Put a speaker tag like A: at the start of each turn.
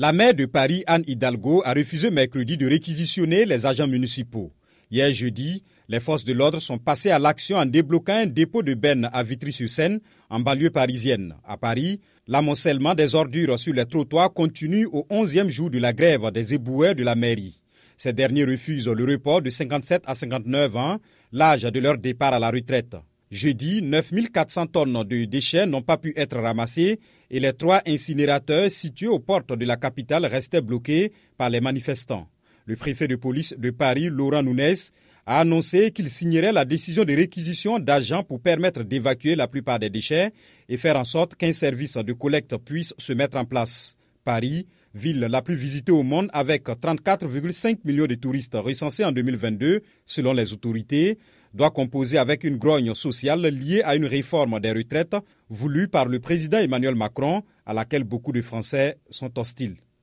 A: La maire de Paris, Anne Hidalgo, a refusé mercredi de réquisitionner les agents municipaux. Hier jeudi, les forces de l'ordre sont passées à l'action en débloquant un dépôt de bennes à Vitry-sur-Seine, en banlieue parisienne. À Paris, l'amoncellement des ordures sur les trottoirs continue au 11e jour de la grève des éboueurs de la mairie. Ces derniers refusent le report de 57 à 59 ans, l'âge de leur départ à la retraite. Jeudi, 9400 tonnes de déchets n'ont pas pu être ramassés et les trois incinérateurs situés aux portes de la capitale restaient bloqués par les manifestants. Le préfet de police de Paris, Laurent Nunez, a annoncé qu'il signerait la décision de réquisition d'agents pour permettre d'évacuer la plupart des déchets et faire en sorte qu'un service de collecte puisse se mettre en place. Paris, ville la plus visitée au monde avec 34,5 millions de touristes recensés en 2022 selon les autorités, doit composer avec une grogne sociale liée à une réforme des retraites voulue par le président Emmanuel Macron à laquelle beaucoup de Français sont hostiles.